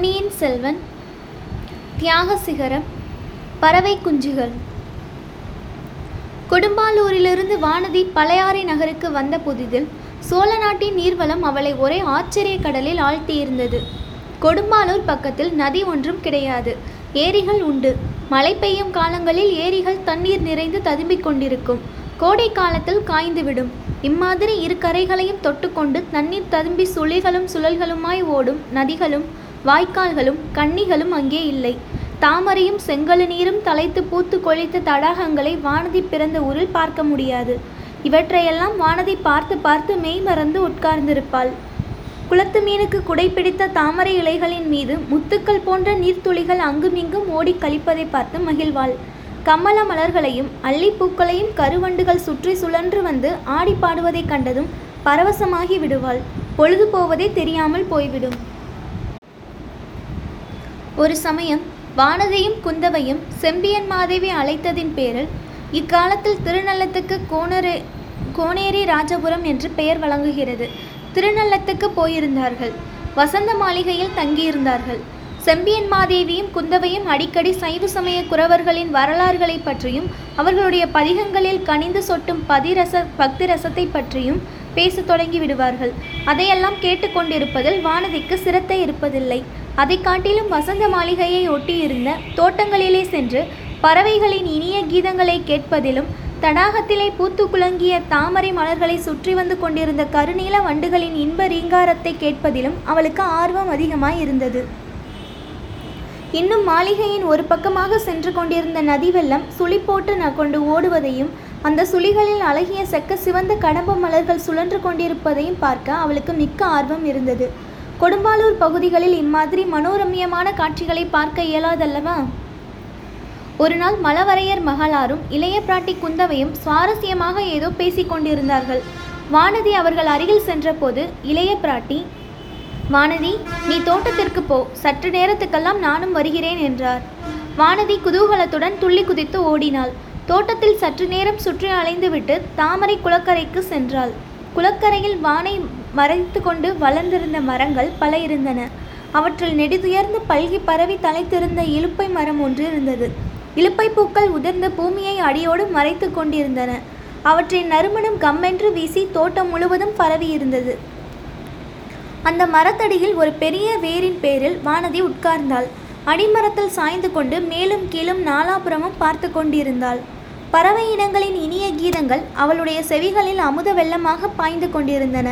பொன்னியின் செல்வன் தியாக சிகரம் பறவை குஞ்சுகள். கொடும்பாலூரிலிருந்து வானதி பழையாறை நகருக்கு வந்த புதிதில் சோழ நாட்டின் நீர்வளம் அவளை ஒரே ஆச்சரிய கடலில் ஆழ்த்தியிருந்தது. கொடும்பாலூர் பக்கத்தில் நதி ஒன்றும் கிடையாது. ஏரிகள் உண்டு. மழை பெய்யும் காலங்களில் ஏரிகள் தண்ணீர் நிறைந்து ததும்பிக் கொண்டிருக்கும். கோடை காலத்தில் காய்ந்துவிடும். இம்மாதிரி இரு கரைகளையும் தொட்டுக்கொண்டு தண்ணீர் ததும்பி சுழிகளும் சுழல்களுமாய் ஓடும் நதிகளும் வாய்க்கால்களும் கன்னிகளும் அங்கே இல்லை. தாமரையும் செங்கல் நீரும் தலைத்து பூத்து கொழித்த தடாகங்களை வானதி பிறந்த ஊரில் பார்க்க முடியாது. இவற்றையெல்லாம் வானதி பார்த்து பார்த்து மெய் மறந்து உட்கார்ந்திருப்பாள். குளத்து மீனுக்கு குடைப்பிடித்த தாமரை இலைகளின் மீது முத்துக்கள் போன்ற நீர்த்துளிகள் அங்குமிங்கும் ஓடி கழிப்பதை பார்த்து மகிழ்வாள். கமல மலர்களையும் அல்லிப்பூக்களையும் கருவண்டுகள் சுற்றி சுழன்று வந்து ஆடி பாடுவதைக் கண்டதும் பரவசமாகி விடுவாள். பொழுது போவதே தெரியாமல் போய்விடும். ஒரு சமயம் வானதியும் குந்தவையும் செம்பியன் மாதேவி அழைத்ததின் பேரில் இக்காலத்தில் திருநள்ளத்துக்கு கோனரே கோனேரி ராஜபுரம் என்று பெயர் வழங்குகிறது. திருநள்ளத்துக்கு போயிருந்தார்கள். வசந்த மாளிகையில் தங்கியிருந்தார்கள். செம்பியன் மாதேவியும் குந்தவையும் அடிக்கடி சைவ சமய குறவர்களின் வரலாறுகளை பற்றியும் அவர்களுடைய பதிகங்களில் கனிந்து சொட்டும் பதிரச பக்தி ரசத்தை பற்றியும் பேசத் தொடங்கி விடுவார்கள். அதையெல்லாம் கேட்டுக்கொண்டிருப்பதில் வானதிக்கு சிரத்தை இருப்பதில்லை. அதை காட்டிலும் வசந்த மாளிகையை ஒட்டியிருந்த தோட்டங்களிலே சென்று பறவைகளின் இனிய கீதங்களை கேட்பதிலும் தடாகத்திலே பூத்து குலங்கிய தாமரை மலர்களை சுற்றி வந்து கொண்டிருந்த கருநீல வண்டுகளின் இன்ப ரீங்காரத்தை கேட்பதிலும் அவளுக்கு ஆர்வம் அதிகமாய் இருந்தது இன்னும் மாளிகையின் ஒரு பக்கமாக சென்று கொண்டிருந்த நதி வெள்ளம் சுழி போட்டு ந கொண்டு ஓடுவதையும் அந்த சுழிகளில் அழகிய செக்க சிவந்த கடம்ப மலர்கள் சுழன்று கொண்டிருப்பதையும் பார்க்க அவளுக்கு மிக்க ஆர்வம் இருந்தது. கொடும்பாலூர் பகுதிகளில் இம்மாதிரி மனோரம்யமான காட்சிகளை பார்க்க இயலாதல்லவா? ஒரு நாள் மலவரையர் மகளாரும் இளைய பிராட்டி குந்தவையும் சுவாரஸ்யமாக ஏதோ பேசிக் கொண்டிருந்தார்கள். வானதி அவர்கள் அருகில் சென்றபோது இளைய பிராட்டி வானதி நீ தோட்டத்திற்கு போ. சற்று நேரத்துக்கெல்லாம் நானும் வருகிறேன் என்றார். வானதி குதூகலத்துடன் துள்ளி குதித்து ஓடினாள். தோட்டத்தில் சற்று நேரம் சுற்றி அலைந்துவிட்டு தாமரை குளக்கரைக்கு சென்றாள். குளக்கரையில் வானை மறைத்து கொண்டு வளர்ந்திருந்த மரங்கள் பல இருந்தன. அவற்றில் நெடுதுயர்ந்து பல்கி பரவி தலைத்திருந்த இலுப்பை மரம் ஒன்று இருந்தது. இலுப்பை பூக்கள் உதிர்ந்த பூமியை அடியோடு மறைத்து கொண்டிருந்தன. அவற்றின் நறுமணம் கம்மென்று வீசி தோட்டம் முழுவதும் பரவி இருந்தது. அந்த மரத்தடியில் ஒரு பெரிய வேரின் பேரில் வானதி உட்கார்ந்தாள். அடிமரத்தில் சாய்ந்து கொண்டு மேலும் கீழும் நாலாபுறமும் பார்த்து கொண்டிருந்தாள். பறவை இனங்களின் இனிய கீதங்கள் அவளுடைய செவிகளில் அமுத வெள்ளமாக பாய்ந்து கொண்டிருந்தன.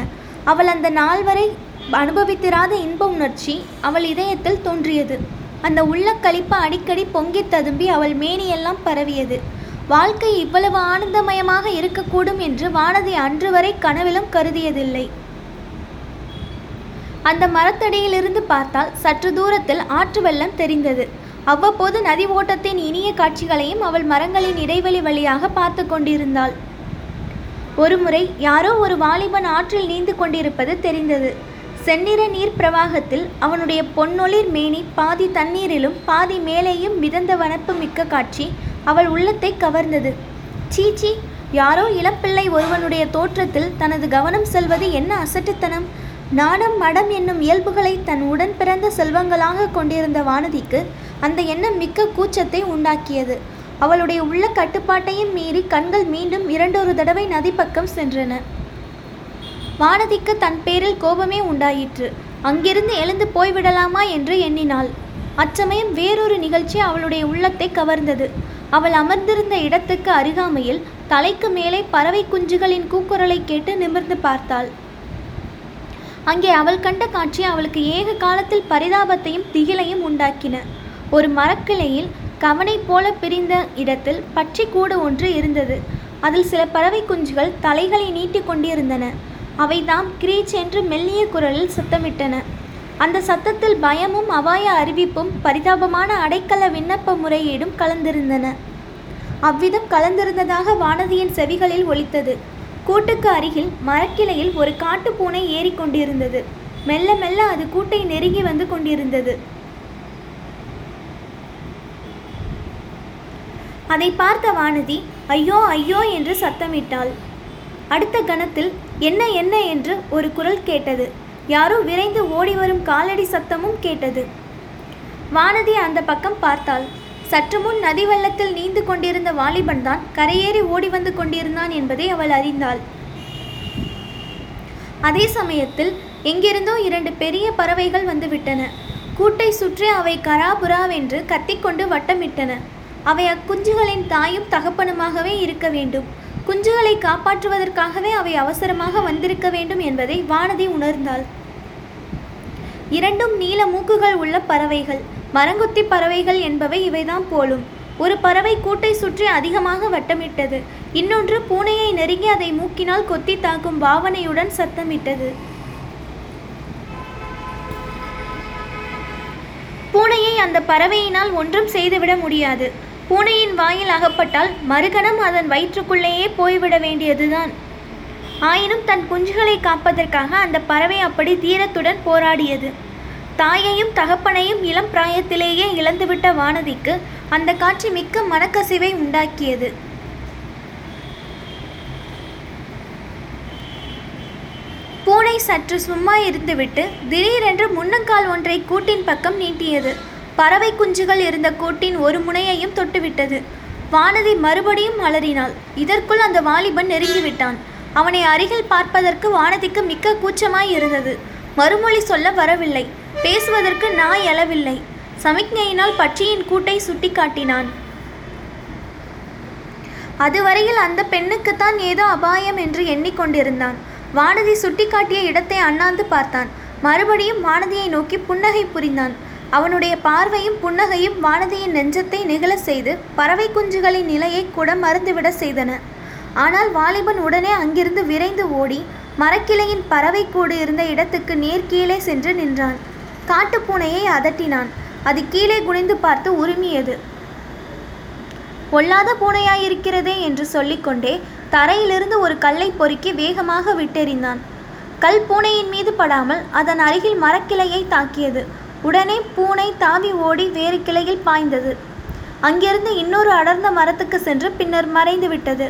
அவள் அந்த நாள் வரை அனுபவித்திராத இன்ப உணர்ச்சி அவள் இதயத்தில் தோன்றியது. அந்த உள்ள கழிப்பு அடிக்கடி பொங்கித் ததும்பி அவள் மேனியெல்லாம் பரவியது. வாழ்க்கை இவ்வளவு ஆனந்தமயமாக இருக்கக்கூடும் என்று வானதி அன்று வரை கனவிலும் கருதியதில்லை. அந்த மரத்தடியிலிருந்து பார்த்தால் சற்று தூரத்தில் ஆற்று வெள்ளம் தெரிந்தது. அவ்வப்போது நதி ஓட்டத்தின் இனிய காட்சிகளையும் அவள் மரங்களின் இடைவெளி வழியாக பார்த்து கொண்டிருந்தாள். ஒருமுறை யாரோ ஒரு வாலிபன் ஆற்றில் நீந்து கொண்டிருப்பது தெரிந்தது. செந்நிற நீர் பிரவாகத்தில் அவனுடைய பொன்னொளிர் மேனி பாதி தண்ணீரிலும் பாதி மேலேயும் மிதந்த வனப்பு மிக்க காட்சி அவள் உள்ளத்தை கவர்ந்தது. சீச்சி யாரோ இளப்பிள்ளை ஒருவனுடைய தோற்றத்தில் தனது கவனம் செல்வது என்ன அசட்டுத்தனம்? நாணம் மடம் என்னும் இயல்புகளை தன் உடன் பிறந்த செல்வங்களாக கொண்டிருந்த வானதிக்கு அந்த எண்ணம் மிக்க கூச்சத்தை உண்டாக்கியது. அவளுடைய உள்ள கட்டுப்பாட்டையும் மீறி கண்கள் மீண்டும் இரண்டொரு தடவை நதி பக்கம் சென்றன. வானதிக்கு தன் பேரில் கோபமே உண்டாயிற்று. அங்கிருந்து எழுந்து போய்விடலாமா என்று எண்ணினாள். அச்சமயம் வேறொரு நிகழ்ச்சி அவளுடைய உள்ளத்தை கவர்ந்தது. அவள் அமர்ந்திருந்த இடத்துக்கு அருகாமையில் தலைக்கு மேலே பறவை குஞ்சுகளின் கூக்குரலை கேட்டு நிமிர்ந்து பார்த்தாள். அங்கே அவள் கண்ட காட்சி அவளுக்கு ஏக காலத்தில் பரிதாபத்தையும் திகிலையும் உண்டாக்கின. ஒரு மரக்கிளையில் கவனை போல பிரிந்த இடத்தில் பற்றி கூடு ஒன்று இருந்தது. அதில் சில பறவை குஞ்சுகள் தலைகளை நீட்டி கொண்டிருந்தன. அவைதாம் கிரீச் என்று மெல்லிய குரலில் சத்தமிட்டன. அந்த சத்தத்தில் பயமும் அபாய அறிவிப்பும் பரிதாபமான அடைக்கல விண்ணப்ப முறையீடும் கலந்திருந்தன. அவ்விதம் கலந்திருந்ததாக வானதியின் செவிகளில் ஒலித்தது. கூட்டுக்கு அருகில் மரக்கிளையில் ஒரு காட்டுப்பூனை ஏறிக்கொண்டிருந்தது மெல்ல மெல்ல அது கூட்டை நெருங்கி வந்து கொண்டிருந்தது. அதை பார்த்த வானதி ஐயோ ஐயோ என்று சத்தமிட்டாள். அடுத்த கணத்தில் என்ன என்ன என்று ஒரு குரல் கேட்டது. யாரோ விரைந்து ஓடி வரும் காலடி சத்தமும் கேட்டது. வானதி அந்த பக்கம் பார்த்தாள். சற்று முன் நதி வெள்ளத்தில் நீந்து கொண்டிருந்த வாலிபன் தான் கரையேறி ஓடி வந்து கொண்டிருந்தான் என்பதை அவள் அறிந்தாள். அதே சமயத்தில் எங்கிருந்தோ இரண்டு பெரிய பறவைகள் வந்துவிட்டன. கூட்டை சுற்றி அவை கராபுராவென்று கத்திக்கொண்டு வட்டமிட்டன. அவை அக்குஞ்சுகளின் தாயும் தகப்பனுமாகவே இருக்க வேண்டும். குஞ்சுகளை காப்பாற்றுவதற்காகவே அவை அவசரமாக வந்திருக்க வேண்டும் என்பதை வானதி உணர்ந்தாள். இரண்டும் நீல மூக்குகள் உள்ள பறவைகள். மரங்குத்தி பறவைகள் என்பவை இவைதான் போலும். ஒரு பறவை கூட்டை சுற்றி அதிகமாக வட்டமிட்டது. இன்னொன்று பூனையை நெருங்கி அதை மூக்கினால் கொத்தி தாக்கும் பாவனையுடன் சத்தமிட்டது. பூனையை அந்த பறவையினால் ஒன்றும் செய்துவிட முடியாது. பூனையின் வாயில் அகப்பட்டால் மறுகணம் அதன் வயிற்றுக்குள்ளேயே போய்விட வேண்டியதுதான். ஆயினும் தன் குஞ்சுகளை காப்பதற்காக அந்த பறவை அப்படி தீரத்துடன் போராடியது. தாயையும் தகப்பனையும் இளம் பிராயத்திலேயே இழந்துவிட்ட வானதிக்கு அந்த காட்சி மிக்க மனக்கசிவை உண்டாக்கியது. பூனை சற்று சும்மா இருந்துவிட்டு திடீரென்று முன்னங்கால் ஒன்றை கூட்டின் பக்கம் நீட்டியது. பறவை குஞ்சுகள் இருந்த கூட்டின் ஒரு முனையையும் தொட்டுவிட்டது. வானதி மறுபடியும் அலறினாள். இதற்குள் அந்த வாலிபன் நெருங்கிவிட்டான். அவனை அருகில் பார்ப்பதற்கு வானதிக்கு மிக்க கூச்சமாய் இருந்தது. மறுமொழி சொல்ல வரவில்லை. பேசுவதற்கு நாய் எழவில்லை. சமிக்ஞையினால் பட்சியின் கூட்டை சுட்டி காட்டினான் அதுவரையில் அந்த பெண்ணுக்குத்தான் ஏதோ அபாயம் என்று எண்ணிக்கொண்டிருந்தான். வானதி சுட்டிக்காட்டிய இடத்தை அண்ணாந்து பார்த்தான். மறுபடியும் வானதியை நோக்கி புன்னகை புரிந்தான். அவனுடைய பார்வையும் புன்னகையும் வானதியின் நெஞ்சத்தை நிகழ செய்து பறவை குஞ்சுகளின் நிலையை கூட மறந்துவிட செய்தன. ஆனால் வாலிபன் உடனே அங்கிருந்து விரைந்து ஓடி மரக்கிளையின் பறவை கூடு இருந்த இடத்துக்கு நேர் கீழே சென்று நின்றான். காட்டுப்பூனையை அதட்டினான். அது கீழே குனிந்து பார்த்து உருமியது. பொல்லாத பூனையாயிருக்கிறதே என்று சொல்லிக்கொண்டே தரையிலிருந்து ஒரு கல்லை பொறுக்கி வேகமாக விட்டெறிந்தான். கல் பூனையின் மீது படாமல் அதன் அருகில் மரக்கிளையை தாக்கியது. உடனே பூனை தாவி ஓடி வேறு கிளையில் பாய்ந்தது. அங்கிருந்து இன்னொரு அடர்ந்த மரத்துக்கு சென்று பின்னர் மறைந்து விட்டது.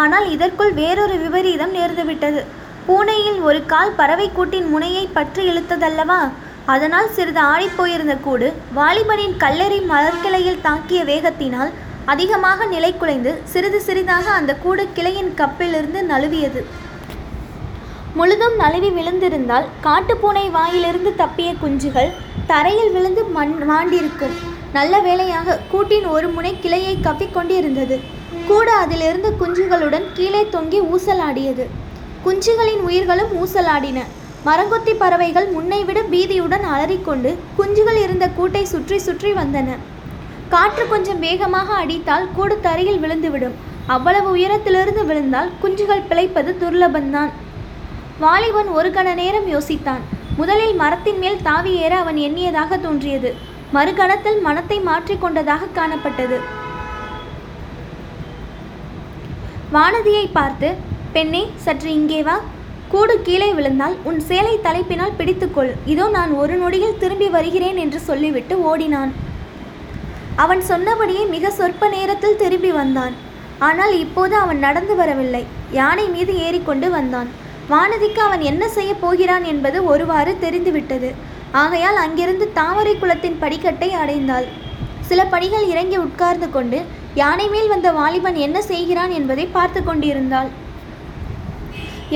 ஆனால் இதற்குள் வேறொரு விபரீதம் நேர்ந்துவிட்டது பூனையில் ஒரு கால் பறவை கூட்டின் முனையை பற்றி இழுத்ததல்லவா? அதனால் சிறிது ஆடிப்போயிருந்த கூடு வாலிபனின் கல்லெறி மலர்கிளையில் தாக்கிய வேகத்தினால் அதிகமாக நிலை குலைந்து சிறிது சிறிதாக அந்த கூடு கிளையின் கப்பிலிருந்து நழுவியது. முழுதும் நழுவி விழுந்திருந்தால் காட்டுப்பூனை வாயிலிருந்து தப்பிய குஞ்சுகள் தரையில் விழுந்து மண் மாண்டிருக்கும். நல்ல வேளையாக கூட்டின் ஒரு முனை கிளையை கவ்விக்கொண்டிருந்தது கூட அதிலிருந்து குஞ்சுகளுடன் கீழே தொங்கி ஊசலாடியது. குஞ்சுகளின் உயிர்களும் ஊசலாடின. மரங்கொத்தி பறவைகள் முன்னைவிட பீதியுடன் அலறிக்கொண்டு குஞ்சுகள் இருந்த கூட்டை சுற்றி சுற்றி வந்தன. காற்று கொஞ்சம் வேகமாக அடித்தால் கூடு தரையில் விழுந்துவிடும். அவ்வளவு உயரத்திலிருந்து விழுந்தால் குஞ்சுகள் பிழைப்பது துர்லபந்தான். வாலிபன் ஒரு கண நேரம் யோசித்தான். முதலில் மரத்தின் மேல் தாவி ஏற அவன் எண்ணியதாக தோன்றியது. மறுகணத்தில் மனத்தை மாற்றிக்கொண்டதாக காணப்பட்டது. வானதியை பார்த்து பெண்ணே சற்று இங்கே வா. கூடு கீழே விழுந்தால் உன் சேலை தலைப்பினால் பிடித்துக்கொள். இதோ நான் ஒரு நொடியில் திரும்பி வருகிறேன் என்று சொல்லிவிட்டு ஓடினான். அவன் சொன்னபடியே மிக சொற்ப நேரத்தில் திரும்பி வந்தான். ஆனால் இப்போது அவன் நடந்து வரவில்லை. யானை மீது ஏறிக்கொண்டு வந்தான். வானதிக்கு அவன் என்ன செய்ய போகிறான் என்பது ஒருவாறு தெரிந்துவிட்டது. ஆகையால் அங்கிருந்து தாமரை குளத்தின் படிக்கட்டை அடைந்தாள். சில படிகள் இறங்கி உட்கார்ந்து கொண்டு யானை மேல் வந்த வாலிபன் என்ன செய்கிறான் என்பதை பார்த்து கொண்டிருந்தாள்.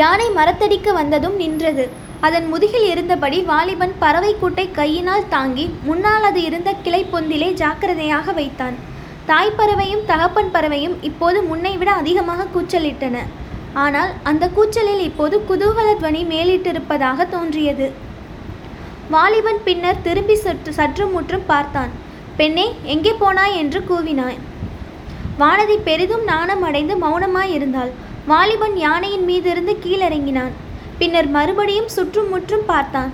யானை மரத்தடிக்கு வந்ததும் நின்றது. அதன் முதுகில் இருந்தபடி வாலிபன் பறவை கூட்டை கையினால் தாங்கி முன்னால் அது இருந்த கிளை பொந்திலே ஜாக்கிரதையாக வைத்தான். தாய் பறவையும் தகப்பன் பறவையும் இப்போது முன்னை விட அதிகமாக கூச்சலிட்டன. ஆனால் அந்த கூச்சலில் இப்போது குதூகல துவனி மேலிட்டிருப்பதாக தோன்றியது. வாலிபன் பின்னர் திரும்பி சற்று சற்று முற்றும் பார்த்தான். பெண்ணே எங்கே போனாய்? என்று கூவினாய். வானதி பெரிதும் நாணம் அடைந்து மௌனமாய் இருந்தாள். வாலிபன் யானையின் மீதிருந்து கீழிறங்கினான். பின்னர் மறுபடியும் சுற்றும் முற்றும் பார்த்தான்.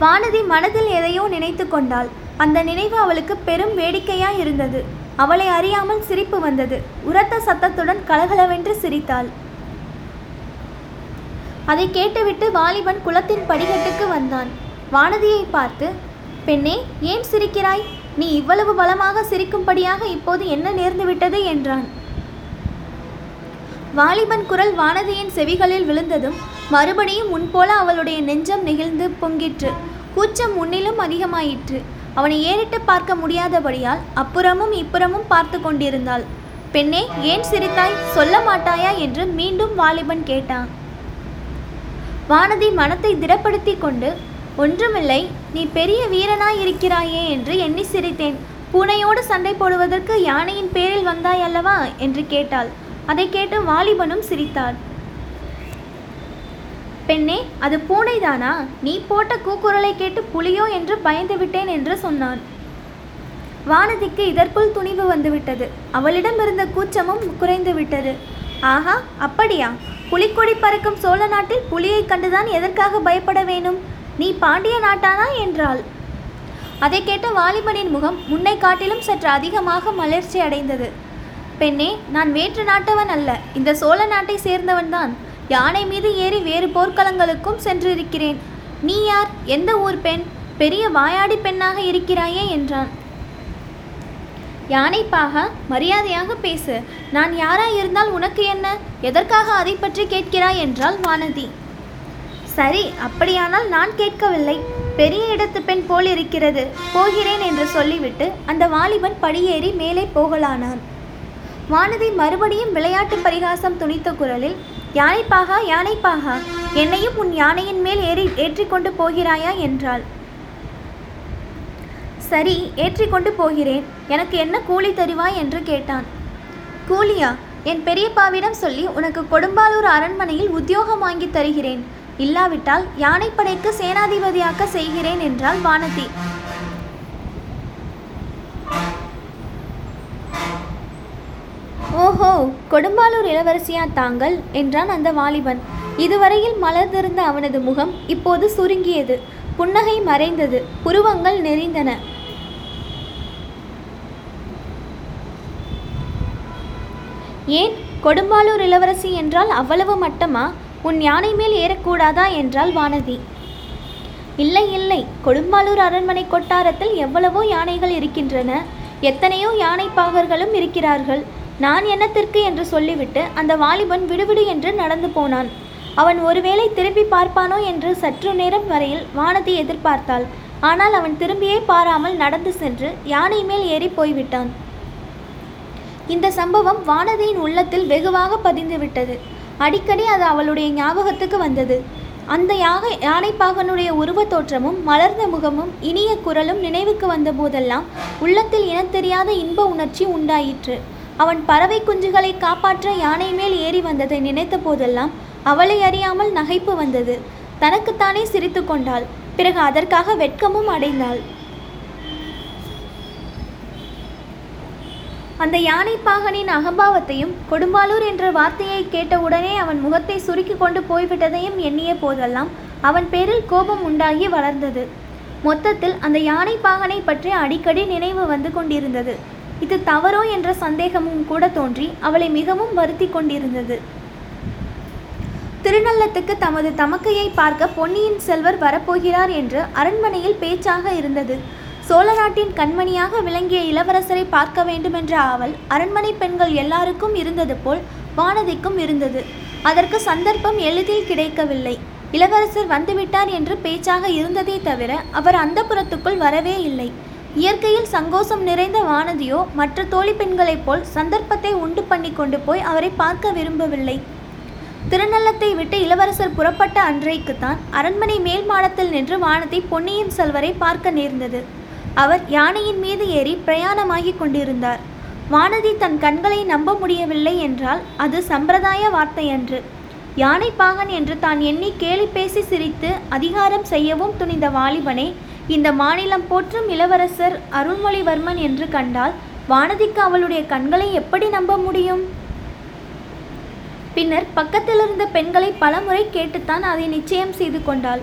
வானதி மனதில் எதையோ நினைத்து கொண்டாள். அந்த நினைவு அவளுக்கு பெரும் வேடிக்கையாய் இருந்தது. அவளை அறியாமல் சிரிப்பு வந்தது. உரத்த சத்தத்துடன் கலகலவென்று சிரித்தாள். அதை கேட்டுவிட்டு வாலிபன் குளத்தின் படிக்கட்டுக்கு வந்தான். வானதியை பார்த்து பெண்ணே ஏன் சிரிக்கிறாய்? நீ இவ்வளவு பலமாக சிரிக்கும்படியாக இப்போது என்ன நேர்ந்துவிட்டது என்றான். வாலிபன் குரல் வானதியின் செவிகளில் விழுந்ததும் மறுபடியும் முன்போல அவளுடைய நெஞ்சம் நெகிழ்ந்து பொங்கிற்று. கூச்சம் முன்னிலும் அதிகமாயிற்று. அவனை ஏறிட்டு பார்க்க முடியாதபடியால் அப்புறமும் இப்புறமும் பார்த்து கொண்டிருந்தாள். பெண்ணே ஏன் சிரித்தாய்? சொல்ல மாட்டாயா? என்று மீண்டும் வாலிபன் கேட்டான். வானதி மனத்தை திடப்படுத்தி கொண்டு ஒன்றுமில்லை நீ பெரிய வீரனாய் இருக்கிறாயே என்று எண்ணி சிரித்தேன். பூனையோடு சண்டை போடுவதற்கு யானையின் பேரில் வந்தாய் அல்லவா? என்று கேட்டாள். அதை கேட்டு வாலிபனும் சிரித்தாள் பெண்ணே அது பூனைதானா? நீ போட்ட கூக்குரலை கேட்டு புலியோ என்று பயந்து விட்டேன் என்று சொன்னான். வானதிக்கு இதற்குள் துணிவு வந்துவிட்டது. அவளிடம் இருந்த கூச்சமும் குறைந்து விட்டது. ஆஹா அப்படியா? புலிக்கொடி பறக்கும் சோழ நாட்டில் புலியைக் கண்டுதான் எதற்காக பயப்பட வேணும்? நீ பாண்டிய நாட்டானா? என்றாள். அதை கேட்ட வாலிபனின் முகம் முன்னை காட்டிலும் சற்று அதிகமாக மலர்ச்சி அடைந்தது. பெண்ணே நான் வேற்று நாட்டவன் அல்ல. இந்த சோழ நாட்டை சேர்ந்தவன்தான். யானை மீது ஏறி வேறு போர்க்களங்களுக்கும் சென்றிருக்கிறேன். நீ யார்? எந்த ஊர் பெண்? பெரிய வாயாடி பெண்ணாக இருக்கிறாயே என்றான். யானைப்பாக மரியாதையாக பேசு. நான் யாராய் இருந்தால் உனக்கு என்ன? எதற்காக அதை பற்றி கேட்கிறாய் என்றாள் வானதி. சரி அப்படியானால் நான் கேட்கவில்லை. பெரிய இடத்து பெண் போல் இருக்கிறது. போகிறேன் என்று சொல்லிவிட்டு அந்த வாலிபன் படியேறி மேலே போகலானான். வானதி மறுபடியும் விளையாட்டு பரிகாசம் துணித்த குரலில் யானைப்பாகா யானைப்பாகா? என்னையும் உன் யானையின் மேல் ஏறி ஏற்றிக்கொண்டு போகிறாயா? என்றாள். சரி ஏற்றிக்கொண்டு போகிறேன். எனக்கு என்ன கூலி தருவாய்? என்று கேட்டான். கூலியா? என் பெரியப்பாவிடம் சொல்லி உனக்கு கொடும்பாலூர் அரண்மனையில் உத்தியோகம் வாங்கி தருகிறேன். இல்லாவிட்டால் யானைப்படைக்கு சேனாதிபதியாக்க செய்கிறேன் என்றாள் வானதி. கொடும்பாலூர் இளவரசியா தாங்கள்? என்றான் அந்த வாலிபன். இதுவரையில் மலர்ந்திருந்த அவனது முகம் இப்போது சுருங்கியது. புன்னகை மறைந்தது. புருவங்கள் நெறிந்தன ஏன்? கொடும்பாலூர் இளவரசி என்றால் அவ்வளவு மட்டமா? உன் யானை மேல் ஏறக்கூடாதா? என்றாள் வானதி. இல்லை இல்லை. கொடும்பாலூர் அரண்மனை கொட்டாரத்தில் எவ்வளவோ யானைகள் இருக்கின்றன. எத்தனையோ யானை பாகர்களும் இருக்கிறார்கள். நான் என்னத்திற்கு என்று சொல்லிவிட்டு அந்த வாலிபன் விடுவிடு என்று நடந்து போனான். அவன் ஒருவேளை திரும்பி பார்ப்பானோ என்று சற்று நேரம் வரையில் வானதி எதிர்பார்த்தாள். ஆனால் அவன் திரும்பியே பாராமல் நடந்து சென்று யானை மேல் ஏறி போய்விட்டான். இந்த சம்பவம் வானதியின் உள்ளத்தில் வெகுவாக பதிந்துவிட்டது. அடிக்கடி அது அவளுடைய ஞாபகத்துக்கு வந்தது. அந்த யாக யானைப்பாகனுடைய உருவத் தோற்றமும் மலர்ந்த முகமும் இனிய குரலும் நினைவுக்கு வந்த போதெல்லாம் உள்ளத்தில் இனத்தெரியாத இன்ப உணர்ச்சி உண்டாயிற்று. அவன் பறவை குஞ்சுகளை காப்பாற்ற யானை மேல் ஏறி வந்ததை நினைத்த போதெல்லாம் அவளை அறியாமல் நகைப்பு வந்தது. தனக்குத்தானே சிரித்து கொண்டாள். பிறகு அதற்காக வெட்கமும் அடைந்தாள். அந்த யானைப்பாகனின் அகம்பாவத்தையும் கொடும்பாலூர் என்ற வார்த்தையை கேட்டவுடனே அவன் முகத்தை சுருக்கி கொண்டு போய்விட்டதையும் எண்ணிய போதெல்லாம் அவன் பேரில் கோபம் உண்டாகி வளர்ந்தது. மொத்தத்தில் அந்த யானைப்பாகனை பற்றி அடிக்கடி நினைவு வந்து கொண்டிருந்தது. இது தவறோ என்ற சந்தேகமும் கூட தோன்றி அவளை மிகவும் வருத்தி கொண்டிருந்தது. திருநள்ளத்துக்கு தமது தமக்கையை பார்க்க பொன்னியின் செல்வர் வரப்போகிறார் என்று அரண்மனையில் பேச்சாக இருந்தது. சோழ நாட்டின் கண்மணியாக விளங்கிய இளவரசரை பார்க்க வேண்டுமென்ற ஆவல் அரண்மனை பெண்கள் எல்லாருக்கும் இருந்தது போல் வானதிக்கும் இருந்தது. அதற்கு சந்தர்ப்பம் எளிதில் கிடைக்கவில்லை. இளவரசர் வந்துவிட்டார் என்று பேச்சாக இருந்ததே தவிர அவர் அந்த புறத்துக்குள் வரவே இல்லை. இயற்கையில் சங்கோசம் நிறைந்த வானதியோ மற்ற தோழி பெண்களைப் போல் சந்தர்ப்பத்தை உண்டு பண்ணி கொண்டு போய் அவரை பார்க்க விரும்பவில்லை. திருநள்ளத்தை விட்டு இளவரசர் புறப்பட்ட அன்றைக்குத்தான் அரண்மனை மேல் மாடத்தில் நின்று வானதி பொன்னியின் செல்வரை பார்க்க நேர்ந்தது. அவர் யானையின் மீது ஏறி பிரயாணமாகிக் கொண்டிருந்தார். வானதி தன் கண்களை நம்ப முடியவில்லை என்றால் அது சம்பிரதாய வார்த்தையன்று. யானைப்பாகன் என்று தான் எண்ணி கேலி பேசி சிரித்து அதிகாரம் செய்யவும் துணிந்த வாலிபனை இந்த மாநிலம் போற்றும் இளவரசர் அருள்மொழிவர்மன் என்று கண்டால் வானதிக்கு அவளுடைய கண்களை எப்படி நம்ப முடியும்? பின்னர் பக்கத்திலிருந்த பெண்களை பலமுறை கேட்டுத்தான் அதை நிச்சயம் செய்து கொண்டாள்.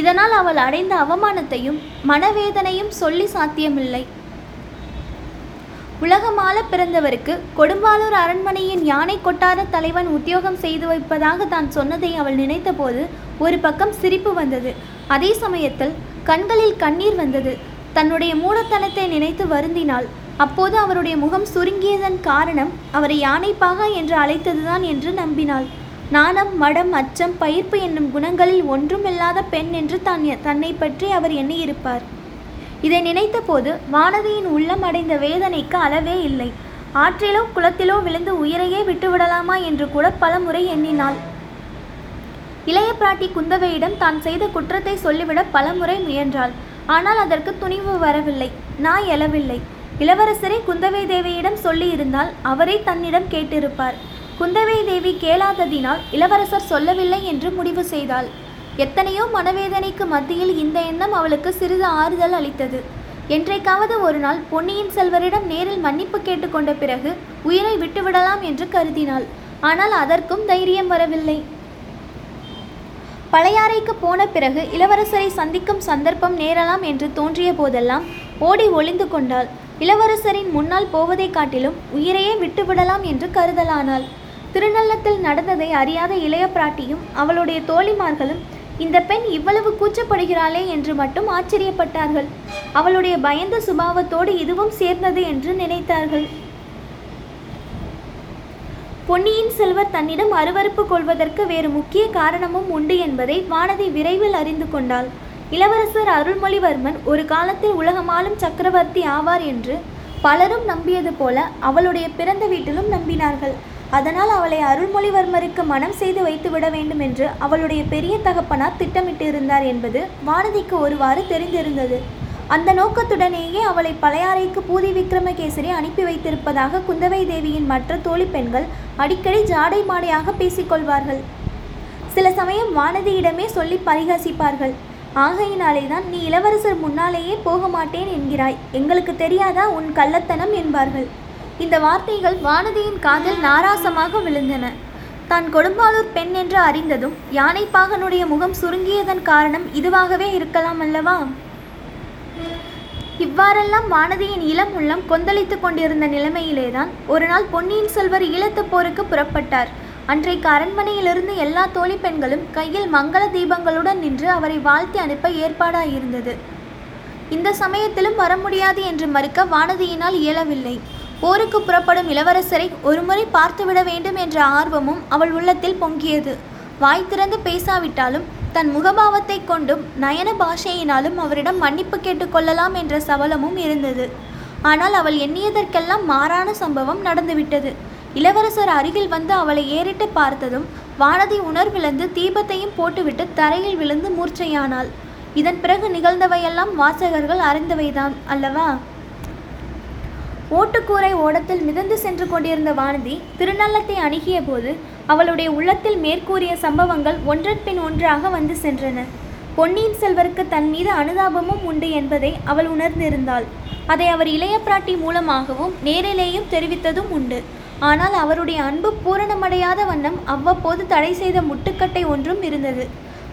இதனால் அவள் அடைந்த அவமானத்தையும் மனவேதனையும் சொல்லி சாத்தியமில்லை. உலகமால பிறந்தவருக்கு கொடும்பாலூர் அரண்மனையின் யானை கொட்டார தலைவன் உத்தியோகம் செய்து வைப்பதாக தான் சொன்னதை அவள் நினைத்தபோது ஒரு பக்கம் சிரிப்பு வந்தது. அதே சமயத்தில் கண்களில் கண்ணீர் வந்தது. தன்னுடைய மூடத்தனத்தை நினைத்து வருந்தினாள். அப்போது அவருடைய முகம் சுருங்கியதன் காரணம் அவரை யானைப்பாக என்று அழைத்ததுதான் என்று நம்பினாள். நாணம் மடம் அச்சம் பயிர்ப்பு என்னும் குணங்களில் ஒன்றுமில்லாத பெண் என்று தான் தன்னை பற்றி அவர் எண்ணியிருப்பார். இதை நினைத்தபோது வானதியின் உள்ளம் அடைந்த வேதனைக்கு அளவே இல்லை. ஆற்றிலோ குளத்திலோ விழுந்து உயிரையே விட்டுவிடலாமா என்று கூட பலமுறை எண்ணினாள். இளைய பிராட்டி குந்தவையிடம் தான் செய்த குற்றத்தை சொல்லிவிட பலமுறை முயன்றாள். ஆனால் அதற்கு துணிவு வரவில்லை நாய் எழவில்லை. இளவரசரை குந்தவை தேவியிடம் சொல்லியிருந்தால் அவரே தன்னிடம் கேட்டிருப்பார். குந்தவை தேவி கேளாததினால் இளவரசர் சொல்லவில்லை என்று முடிவு செய்தாள். எத்தனையோ மனவேதனைக்கு மத்தியில் இந்த எண்ணம் அவளுக்கு சிறிது ஆறுதல் அளித்தது. என்றைக்காவது ஒரு நாள் பொன்னியின் செல்வரிடம் நேரில் மன்னிப்பு கேட்டுக்கொண்ட பிறகு உயிரை விட்டுவிடலாம் என்று கருதினாள். ஆனால் அதற்கும் தைரியம் வரவில்லை. பழையாறைக்கு போன பிறகு இளவரசரை சந்திக்கும் சந்தர்ப்பம் நேரலாம் என்று தோன்றிய போதெல்லாம் ஓடி ஒளிந்து கொண்டாள். இளவரசரின் முன்னால் போவதைக் காட்டிலும் உயிரையே விட்டுவிடலாம் என்று கருதலானாள். திருநள்ளத்தில் நடந்ததை அறியாத இளைய பிராட்டியும் அவளுடைய தோழிமார்களும் இந்த பெண் இவ்வளவு கூச்சப்படுகிறாளே என்று மட்டும் ஆச்சரியப்பட்டார்கள். அவளுடைய பயந்த சுபாவத்தோடு இதுவும் சேர்ந்தது என்று நினைத்தார்கள். பொன்னியின் செல்வர் தன்னிடம் அருவறுப்பு கொள்வதற்கு வேறு முக்கிய காரணமும் உண்டு என்பதை வானதி விரைவில் அறிந்து கொண்டாள். இளவரசர் அருள்மொழிவர்மன் ஒரு காலத்தில் உலகமாலும் சக்கரவர்த்தி ஆவார் என்று பலரும் நம்பியது போல அவளுடைய பிறந்த வீட்டிலும் நம்பினார்கள். அதனால் அவளை அருள்மொழிவர்மருக்கு மனம் செய்து வைத்து விட வேண்டும் என்று அவளுடைய பெரிய தகப்பனார் திட்டமிட்டிருந்தார் என்பது வானதிக்கு ஒருவாறு தெரிந்திருந்தது. அந்த நோக்கத்துடனேயே அவளை பழையாறைக்கு பூதி விக்ரமகேசரி அனுப்பி வைத்திருப்பதாக குந்தவை தேவியின் மற்ற தோழி பெண்கள் அடிக்கடி ஜாடை மாடையாக பேசிக்கொள்வார்கள் சில சமயம் வானதியிடமே சொல்லி பரிகாசிப்பார்கள். ஆகையினாலே தான் நீ இளவரசர் முன்னாலேயே போக மாட்டேன் என்கிறாய். எங்களுக்கு தெரியாதா உன் கள்ளத்தனம் என்பார்கள். இந்த வார்த்தைகள் வானதியின் காதில் நாராசமாக விழுந்தன. தான் கொடும்பாளூர் பெண் என்று அறிந்ததும் யானைப்பாகனுடைய முகம் சுருங்கியதன் காரணம் இதுவாகவே இருக்கலாம் அல்லவா? இவ்வாறெல்லாம் வானதியின் இளம் உள்ளம் கொந்தளித்துக் கொண்டிருந்த நிலைமையிலேதான் ஒரு நாள் பொன்னியின் செல்வர் ஈழத்து போருக்கு புறப்பட்டார். அன்றைக்கு அரண்மனையிலிருந்து எல்லா தோழி பெண்களும் கையில் மங்கள தீபங்களுடன் நின்று அவரை வாழ்த்தி அனுப்ப ஏற்பாடாயிருந்தது. இந்த சமயத்திலும் வர முடியாது என்று மறுக்க வானதியினால் இயலவில்லை. போருக்கு புறப்படும் இளவரசரை ஒருமுறை பார்த்துவிட வேண்டும் என்ற ஆர்வமும் அவள் உள்ளத்தில் பொங்கியது. வாய் திறந்து பேசாவிட்டாலும் தன் முகபாவத்தை கொண்டும் நயன பாஷையினாலும் அவரிடம் மன்னிப்பு கேட்டுக்கொள்ளலாம் என்ற சபலமும் இருந்தது. ஆனால் அவள் எண்ணியதற்கெல்லாம் மாறான சம்பவம் நடந்துவிட்டது. இளவரசர் அருகில் வந்து அவளை ஏறிட்டு பார்த்ததும் வானதி உணர்விழந்து தீபத்தையும் போட்டுவிட்டு தரையில் விழுந்து மூர்ச்சையானாள். இதன் பிறகு நிகழ்ந்தவையெல்லாம் வாசகர்கள் அறிந்தவைதான் அல்லவா? ஓட்டுக்கூரை ஓடத்தில் மிதந்து சென்று கொண்டிருந்த வானதி திருநள்ளத்தை அணுகிய போது அவளுடைய உள்ளத்தில் மேற்கூறிய சம்பவங்கள் ஒன்றன் பின் ஒன்றாக வந்து சென்றன. பொன்னியின் செல்வருக்கு தன் மீது அனுதாபமும் உண்டு என்பதை அவள் உணர்ந்திருந்தாள். அதை அவர் இளைய பிராட்டி மூலமாகவும் நேரிலேயும் தெரிவித்ததும் உண்டு. ஆனால் அவருடைய அன்பு பூரணமடையாத வண்ணம் அவ்வப்போது தடை செய்த முட்டுக்கட்டை ஒன்றும் இருந்தது.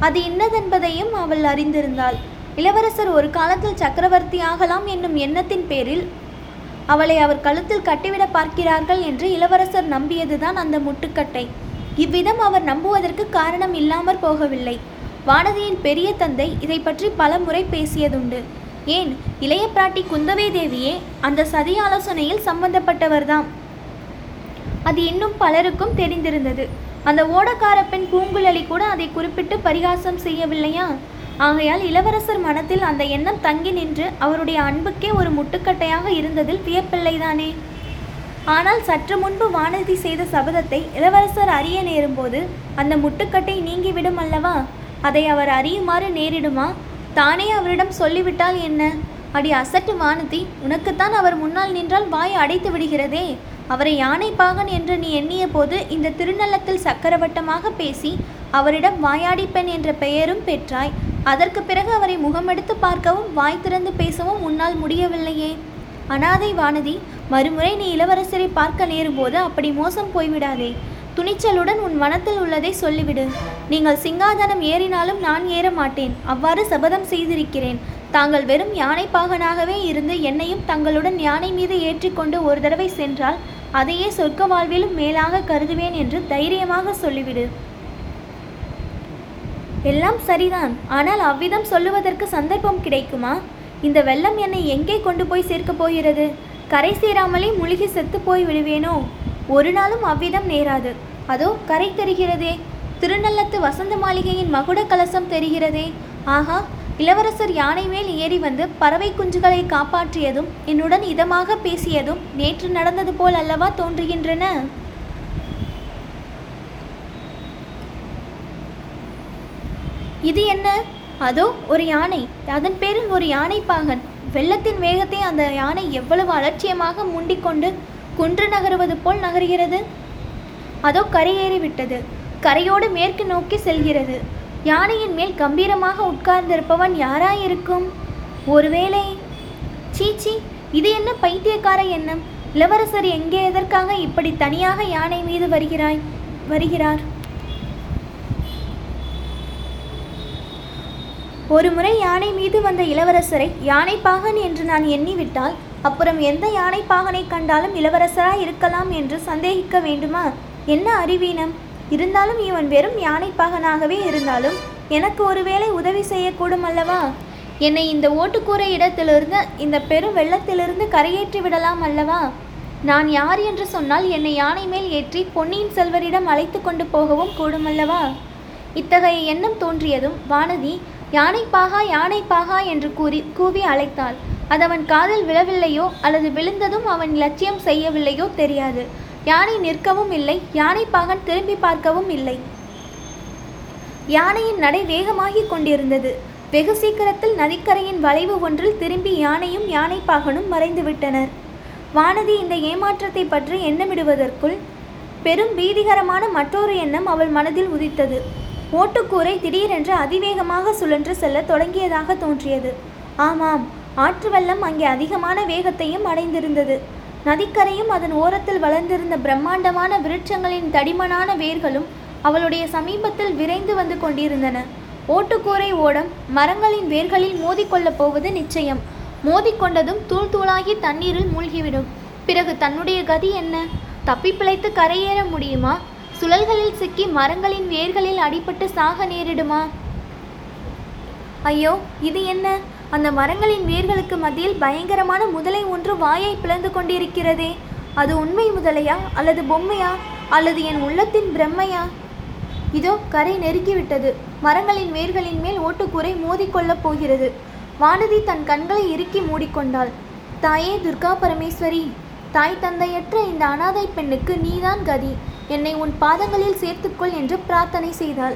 அது இன்னதென்பதையும் அவள் அறிந்திருந்தாள். இளவரசர் ஒரு காலத்தில் சக்கரவர்த்தி ஆகலாம் என்னும் எண்ணத்தின் பேரில் அவளை அவர் கழுத்தில் கட்டிவிட பார்க்கிறார்கள் என்று இளவரசர் நம்பியதுதான் அந்த முட்டுக்கட்டை. இவ்விதம் அவர் நம்புவதற்கு காரணம் இல்லாமற் போகவில்லை. வானதியின் பெரிய தந்தை இதை பற்றி பல முறை பேசியதுண்டு. ஏன் இளைய பிராட்டி குந்தவை தேவியே அந்த சதி ஆலோசனையில் சம்பந்தப்பட்டவர்தான் அது இன்னும் பலருக்கும் தெரிந்திருந்தது. அந்த ஓடக்கார பெண் பூங்குழலி கூட அதை குறிப்பிட்டு பரிகாசம் செய்யவில்லையா? ஆகையால் இளவரசர் மனத்தில் அந்த எண்ணம் தங்கி நின்று அவருடைய அன்புக்கே ஒரு முட்டுக்கட்டையாக இருந்ததில் வியப்பில்லைதானே? ஆனால் சற்று முன்பு வானதி செய்த சபதத்தை இளவரசர் அறிய நேரும்போது அந்த முட்டுக்கட்டை நீங்கிவிடும் அல்லவா? அதை அவர் அறியுமாறு நேரிடுமா? தானே அவரிடம் சொல்லிவிட்டால் என்ன? அடி அசட்டு வானதி உனக்குத்தான் அவர் முன்னால் நின்றால் வாய் அடைத்து விடுகிறதே. அவரை யானை பாகன் என்று நீ எண்ணிய போது இந்த திருநள்ளத்தில் சக்கரவட்டமாக பேசி அவரிடம் வாயாடி பெண் என்ற பெயரும் பெற்றாய். அதற்கு பிறகு அவரை முகமெடுத்து பார்க்கவும் வாய் திறந்து பேசவும் உன்னால் முடியவில்லையே. அனாதை வானதி மறுமுறை நீ இளவரசரை பார்க்க நேரும்போது அப்படி மோசம் போய்விடாதே. துணிச்சலுடன் உன் வனத்தில் உள்ளதை சொல்லிவிடு. நீங்கள் சிங்காதனம் ஏறினாலும் நான் ஏற மாட்டேன். அவ்வாறு சபதம் செய்திருக்கிறேன். தாங்கள் வெறும் யானை பாகனாகவே இருந்து என்னையும் தங்களுடன் யானை மீது ஏற்றிக்கொண்டு ஒரு தடவை சென்றால் அதையே சொர்க்க வாழ்விலும் மேலாக கருதுவேன் என்று தைரியமாக சொல்லிவிடு. எல்லாம் சரிதான். ஆனால் அவ்விதம் சொல்லுவதற்கு சந்தர்ப்பம் கிடைக்குமா? இந்த வெள்ளம் என்னை எங்கே கொண்டு போய் சேர்க்கப் போகிறது? கரை சேராமலே முழுகி செத்து போய் விடுவேனோ? ஒரு நாளும் அவ்விதம் நேராது. அதோ கரை தெரிகிறதே. திருநள்ளத்து வசந்த மாளிகையின் மகுட கலசம் தெரிகிறதே. ஆஹா இளவரசர் யானை மேல் ஏறி வந்து பறவை குஞ்சுகளை காப்பாற்றியதும் என்னுடன் இதமாக பேசியதும் நேற்று நடந்தது போல் அல்லவா தோன்றுகின்றன? இது என்ன? அதோ ஒரு யானை. அதன் பேரில் ஒரு யானை பாகன். வெள்ளத்தின் வேகத்தை அந்த யானை எவ்வளவு அலட்சியமாக முண்டிக்கொண்டு குன்று நகருவது போல் நகர்கிறது? அதோ கரையேறிவிட்டது கரையோடு மேற்கு நோக்கி செல்கிறது. யானையின் மேல் கம்பீரமாக உட்கார்ந்திருப்பவன் யாராயிருக்கும்? ஒருவேளை சீச்சி இது என்ன பைத்தியக்கார எண்ணம்? இளவரசர் எங்கே எதற்காக இப்படி தனியாக யானை மீது வருகிறாய் வருகிறார்? ஒரு முறை யானை மீது வந்த இளவரசரை யானைப்பாகன் என்று நான் எண்ணிவிட்டால் அப்புறம் எந்த யானைப்பாகனை கண்டாலும் இளவரசராய் இருக்கலாம் என்று சந்தேகிக்க வேண்டுமா? என்ன அறிவீனம்? இருந்தாலும் இவன் வெறும் யானைப்பாகனாகவே இருந்தாலும் எனக்கு ஒருவேளை உதவி செய்யக்கூடும் அல்லவா? என்னை இந்த ஓட்டுக்கூரை இடத்திலிருந்து இந்த பெரும் வெள்ளத்திலிருந்து கரையேற்றி விடலாம் அல்லவா? நான் யார் என்று சொன்னால் என்னை யானை மேல் ஏற்றி பொன்னியின் செல்வரிடம் அழைத்து கொண்டு போகவும் கூடும் அல்லவா? இத்தகைய எண்ணம் தோன்றியதும் வானதி யானைப்பாகா யானைப்பாகா என்று கூறி கூவி அழைத்தாள். அது அவன் காதில் விழவில்லையோ அல்லது விழுந்ததும் அவன் லட்சியம் செய்யவில்லையோ தெரியாது. யானை நிற்கவும் இல்லை யானைப்பாகன் திரும்பி பார்க்கவும் இல்லை. யானையின் நடை வேகமாகிக் கொண்டிருந்தது. வெகு சீக்கிரத்தில் நதிக்கரையின் வளைவு ஒன்றில் திரும்பி யானையும் யானைப்பாகனும் மறைந்துவிட்டனர் வானதி இந்த ஏமாற்றத்தை பற்றி எண்ணமிடுவதற்குள் பெரும் பீதிகரமான மற்றொரு எண்ணம் அவள் மனதில் உதித்தது. ஓட்டுக்கூரை திடீரென்று அதிவேகமாக சுழன்று செல்லத் தொடங்கியதாக தோன்றியது. ஆமாம் ஆற்று வெள்ளம் அங்கே அதிகமான வேகத்தையும் அடைந்திருந்தது. நதிக்கரையும் அதன் ஓரத்தில் வளர்ந்திருந்த பிரம்மாண்டமான விருட்சங்களின் தடிமனான வேர்களும் அவளுடைய சமீபத்தில் விரைந்து வந்து கொண்டிருந்தன. ஓட்டுக்கூரை ஓடம் மரங்களின் வேர்களில் மோதிக்கொள்ளப் போவது நிச்சயம். மோதிக்கொண்டதும் தூள் தூளாகி தண்ணீரில் மூழ்கிவிடும். பிறகு தன்னுடைய கதி என்ன? தப்பி பிழைத்து கரையேற முடியுமா? சுழல்களில் சிக்கி மரங்களின் வேர்களில் அடிபட்டு சாக நேரிடுமா? ஐயோ இது என்ன? அந்த மரங்களின் வேர்களுக்கு மத்தியில் பயங்கரமான முதலை ஒன்று வாயை பிளந்து கொண்டிருக்கிறதே. அது உண்மை முதலையா அல்லது பொம்மையா? அல்லது என் உள்ளத்தின் பிரம்மையா? இதோ கரை நெருக்கிவிட்டது. மரங்களின் வேர்களின் மேல் ஓட்டுக்கூரை மோதிக்கொள்ளப் போகிறது. வானதி தன் கண்களை இறுக்கி மூடிக்கொண்டாள். தாயே துர்கா பரமேஸ்வரி தாய் தந்தையற்ற இந்த அனாதை பெண்ணுக்கு நீதான் கதி. என்னை உன் பாதங்களில் சேர்த்துக்கொள் என்று பிரார்த்தனை செய்தாள்.